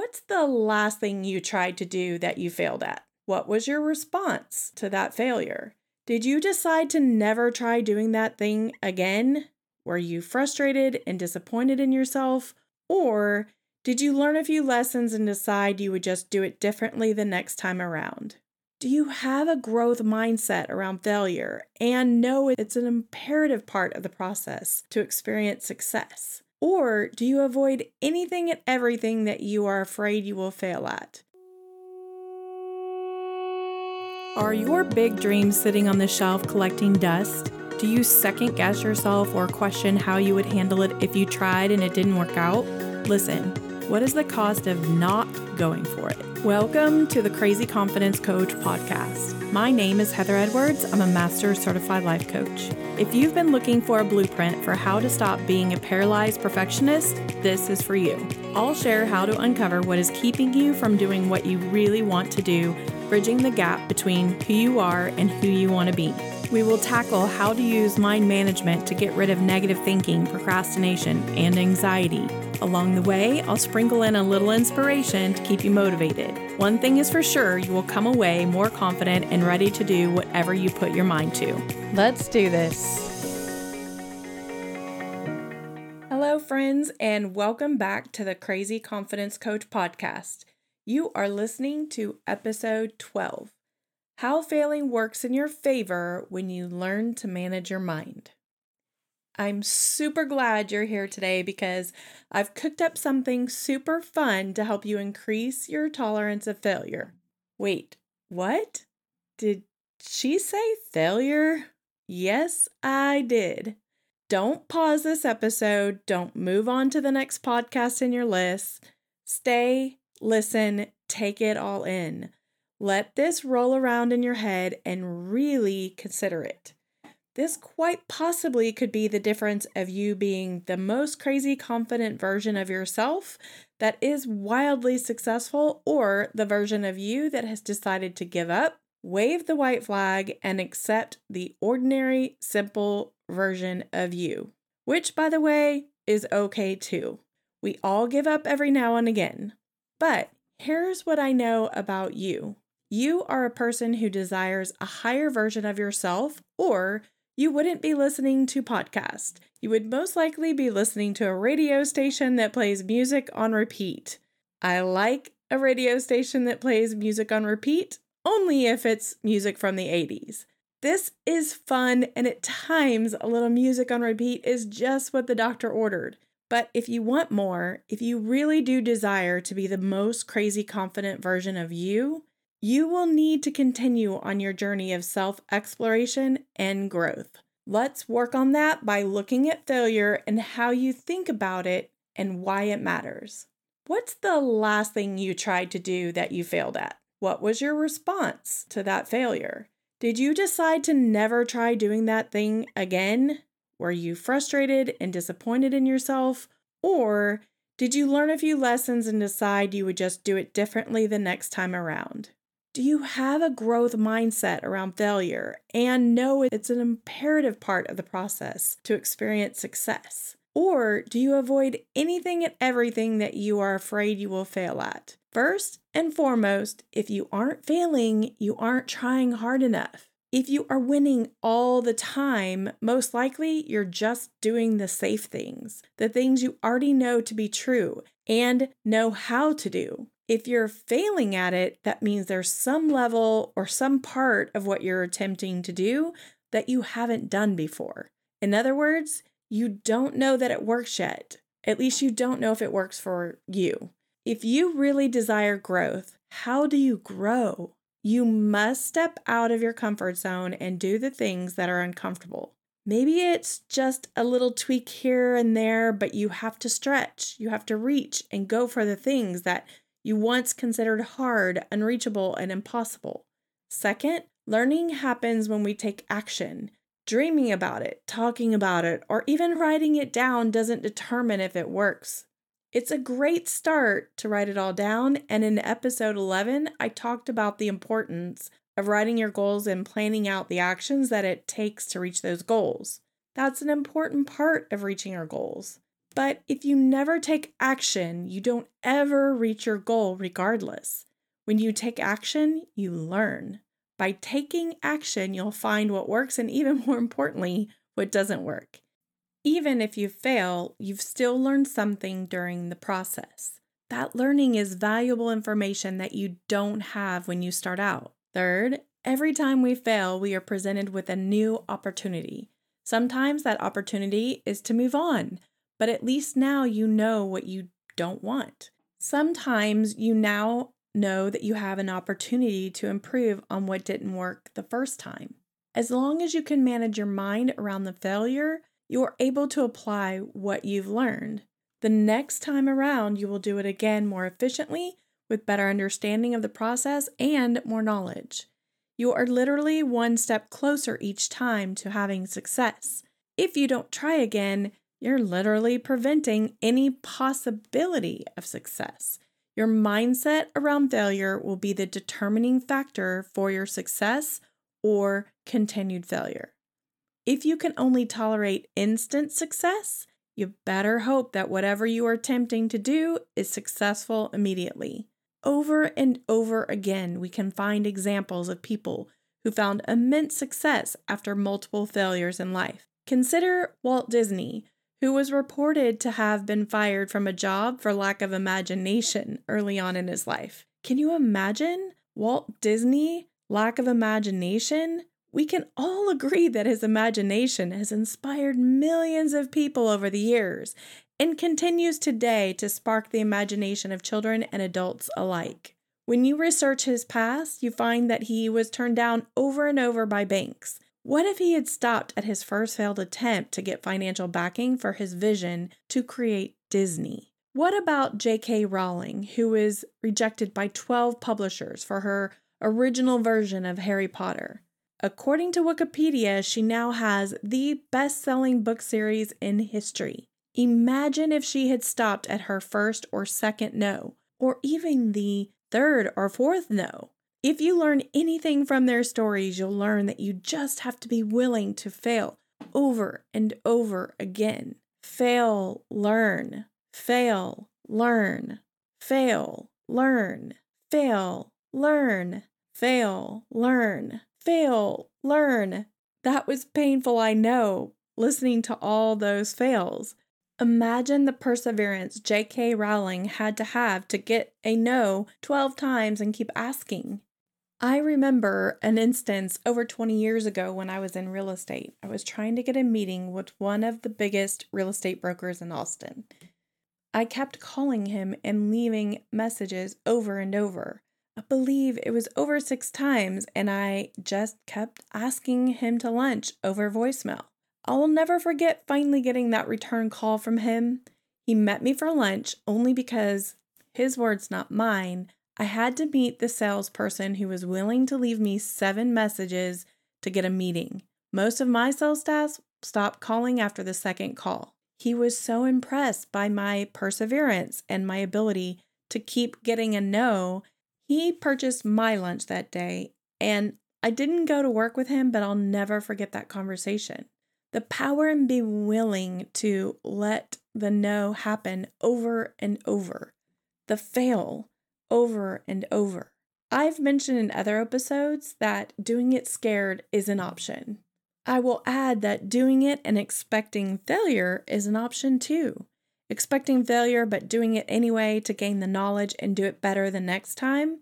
What's the last thing you tried to do that you failed at? What was your response to that failure? Did you decide to never try doing that thing again? Were you frustrated and disappointed in yourself? Or did you learn a few lessons and decide you would just do it differently the next time around? Do you have a growth mindset around failure and know it's an imperative part of the process to experience success? Or do you avoid anything and everything that you are afraid you will fail at? Are your big dreams sitting on the shelf collecting dust? Do you second guess yourself or question how you would handle it if you tried and it didn't work out? Listen, what is the cost of not going for it? Welcome to the Crazy Confidence Coach podcast. My name is Heather Edwards. I'm a Master Certified Life Coach. If you've been looking for a blueprint for how to stop being a paralyzed perfectionist, this is for you. I'll share how to uncover what is keeping you from doing what you really want to do, bridging the gap between who you are and who you want to be. We will tackle how to use mind management to get rid of negative thinking, procrastination, and anxiety. Along the way, I'll sprinkle in a little inspiration to keep you motivated. One thing is for sure, you will come away more confident and ready to do whatever you put your mind to. Let's do this. Hello, friends, and welcome back to the Crazy Confidence Coach podcast. You are listening to episode 12 How Failing Works in Your Favor When You Learn to Manage Your Mind. I'm super glad you're here today because I've cooked up something super fun to help you increase your tolerance of failure. Wait, what? Did she say failure? Yes, I did. Don't pause this episode. Don't move on to the next podcast in your list. Stay, listen, take it all in. Let this roll around in your head and really consider it. This quite possibly could be the difference of you being the most crazy confident version of yourself that is wildly successful, or the version of you that has decided to give up, wave the white flag, and accept the ordinary, simple version of you, which, by the way, is okay too. We all give up every now and again. But here's what I know about you you are a person who desires a higher version of yourself, or you wouldn't be listening to podcast. You would most likely be listening to a radio station that plays music on repeat. I like a radio station that plays music on repeat only if it's music from the 80s. This is fun, and at times, a little music on repeat is just what the doctor ordered. But if you want more, if you really do desire to be the most crazy confident version of you, you will need to continue on your journey of self exploration and growth. Let's work on that by looking at failure and how you think about it and why it matters. What's the last thing you tried to do that you failed at? What was your response to that failure? Did you decide to never try doing that thing again? Were you frustrated and disappointed in yourself? Or did you learn a few lessons and decide you would just do it differently the next time around? Do you have a growth mindset around failure and know it's an imperative part of the process to experience success? Or do you avoid anything and everything that you are afraid you will fail at? First and foremost, if you aren't failing, you aren't trying hard enough. If you are winning all the time, most likely you're just doing the safe things, the things you already know to be true and know how to do. If you're failing at it, that means there's some level or some part of what you're attempting to do that you haven't done before. In other words, you don't know that it works yet. At least you don't know if it works for you. If you really desire growth, how do you grow? You must step out of your comfort zone and do the things that are uncomfortable. Maybe it's just a little tweak here and there, but you have to stretch. You have to reach and go for the things that you once considered hard, unreachable, and impossible. Second, learning happens when we take action. Dreaming about it, talking about it, or even writing it down doesn't determine if it works. It's a great start to write it all down, and in episode 11, I talked about the importance of writing your goals and planning out the actions that it takes to reach those goals. That's an important part of reaching our goals. But if you never take action, you don't ever reach your goal regardless. When you take action, you learn. By taking action, you'll find what works and, even more importantly, what doesn't work. Even if you fail, you've still learned something during the process. That learning is valuable information that you don't have when you start out. Third, every time we fail, we are presented with a new opportunity. Sometimes that opportunity is to move on, but at least now you know what you don't want. Sometimes you now know that you have an opportunity to improve on what didn't work the first time. As long as you can manage your mind around the failure, you are able to apply what you've learned. The next time around, you will do it again more efficiently with better understanding of the process and more knowledge. You are literally one step closer each time to having success. If you don't try again, you're literally preventing any possibility of success. Your mindset around failure will be the determining factor for your success or continued failure. If you can only tolerate instant success, you better hope that whatever you are attempting to do is successful immediately. Over and over again, we can find examples of people who found immense success after multiple failures in life. Consider Walt Disney, who was reported to have been fired from a job for lack of imagination early on in his life. Can you imagine Walt Disney, lack of imagination? We can all agree that his imagination has inspired millions of people over the years and continues today to spark the imagination of children and adults alike. When you research his past, you find that he was turned down over and over by banks. What if he had stopped at his first failed attempt to get financial backing for his vision to create Disney? What about J.K. Rowling, who was rejected by 12 publishers for her original version of Harry Potter? According to Wikipedia, she now has the best selling book series in history. Imagine if she had stopped at her first or second no, or even the third or fourth no. If you learn anything from their stories, you'll learn that you just have to be willing to fail over and over again. Fail, learn, fail, learn, fail, learn, fail, learn, fail, learn fail, learn. That was painful, I know, listening to all those fails. Imagine the perseverance J.K. Rowling had to have to get a no 12 times and keep asking. I remember an instance over 20 years ago when I was in real estate. I was trying to get a meeting with one of the biggest real estate brokers in Austin. I kept calling him and leaving messages over and over. I believe it was over six times, and I just kept asking him to lunch over voicemail. I will never forget finally getting that return call from him. He met me for lunch only because, his words, not mine, I had to meet the salesperson who was willing to leave me seven messages to get a meeting. Most of my sales staff stopped calling after the second call. He was so impressed by my perseverance and my ability to keep getting a no he purchased my lunch that day, and I didn't go to work with him, but I'll never forget that conversation. The power in being willing to let the no happen over and over, the fail over and over. I've mentioned in other episodes that doing it scared is an option. I will add that doing it and expecting failure is an option too. Expecting failure but doing it anyway to gain the knowledge and do it better the next time,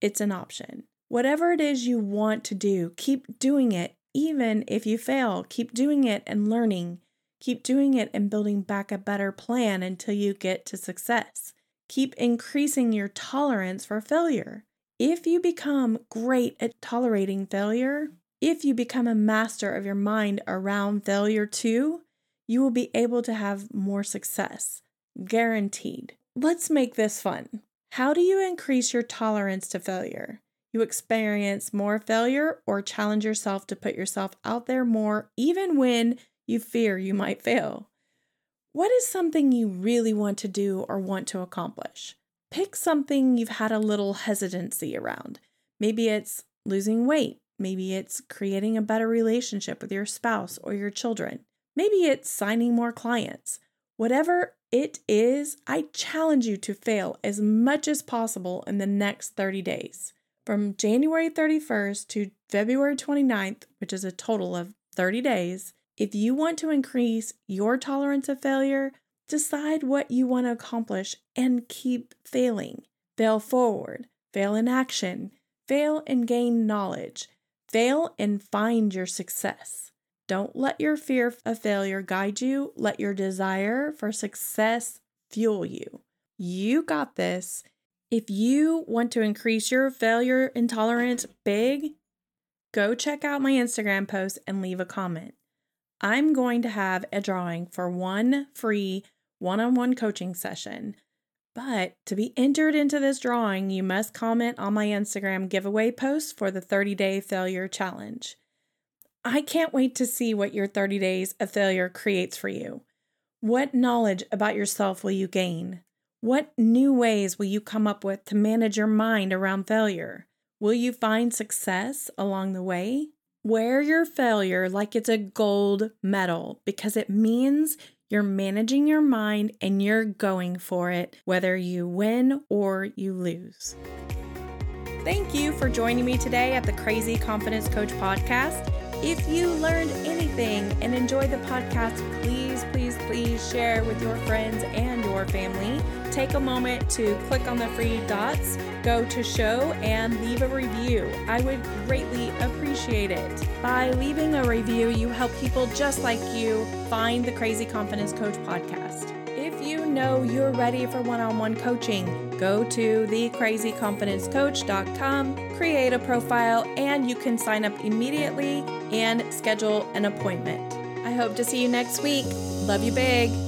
it's an option. Whatever it is you want to do, keep doing it. Even if you fail, keep doing it and learning. Keep doing it and building back a better plan until you get to success. Keep increasing your tolerance for failure. If you become great at tolerating failure, if you become a master of your mind around failure too, you will be able to have more success. Guaranteed. Let's make this fun. How do you increase your tolerance to failure? You experience more failure or challenge yourself to put yourself out there more, even when you fear you might fail. What is something you really want to do or want to accomplish? Pick something you've had a little hesitancy around. Maybe it's losing weight. Maybe it's creating a better relationship with your spouse or your children. Maybe it's signing more clients. Whatever it is, I challenge you to fail as much as possible in the next 30 days. From January 31st to February 29th, which is a total of 30 days, if you want to increase your tolerance of failure, decide what you want to accomplish and keep failing. Fail forward, fail in action, fail and gain knowledge, fail and find your success. Don't let your fear of failure guide you. Let your desire for success fuel you. You got this. If you want to increase your failure intolerance big, go check out my Instagram post and leave a comment. I'm going to have a drawing for one free one on one coaching session. But to be entered into this drawing, you must comment on my Instagram giveaway post for the 30 day failure challenge. I can't wait to see what your 30 days of failure creates for you. What knowledge about yourself will you gain? What new ways will you come up with to manage your mind around failure? Will you find success along the way? Wear your failure like it's a gold medal because it means you're managing your mind and you're going for it, whether you win or you lose. Thank you for joining me today at the Crazy Confidence Coach podcast. If you learned anything and enjoyed the podcast, please, please, please share with your friends and your family. Take a moment to click on the free dots, go to show, and leave a review. I would greatly appreciate it. By leaving a review, you help people just like you find the Crazy Confidence Coach podcast. If you know you're ready for one on one coaching, go to thecrazyconfidencecoach.com, create a profile, and you can sign up immediately and schedule an appointment. Hope to see you next week. Love you big.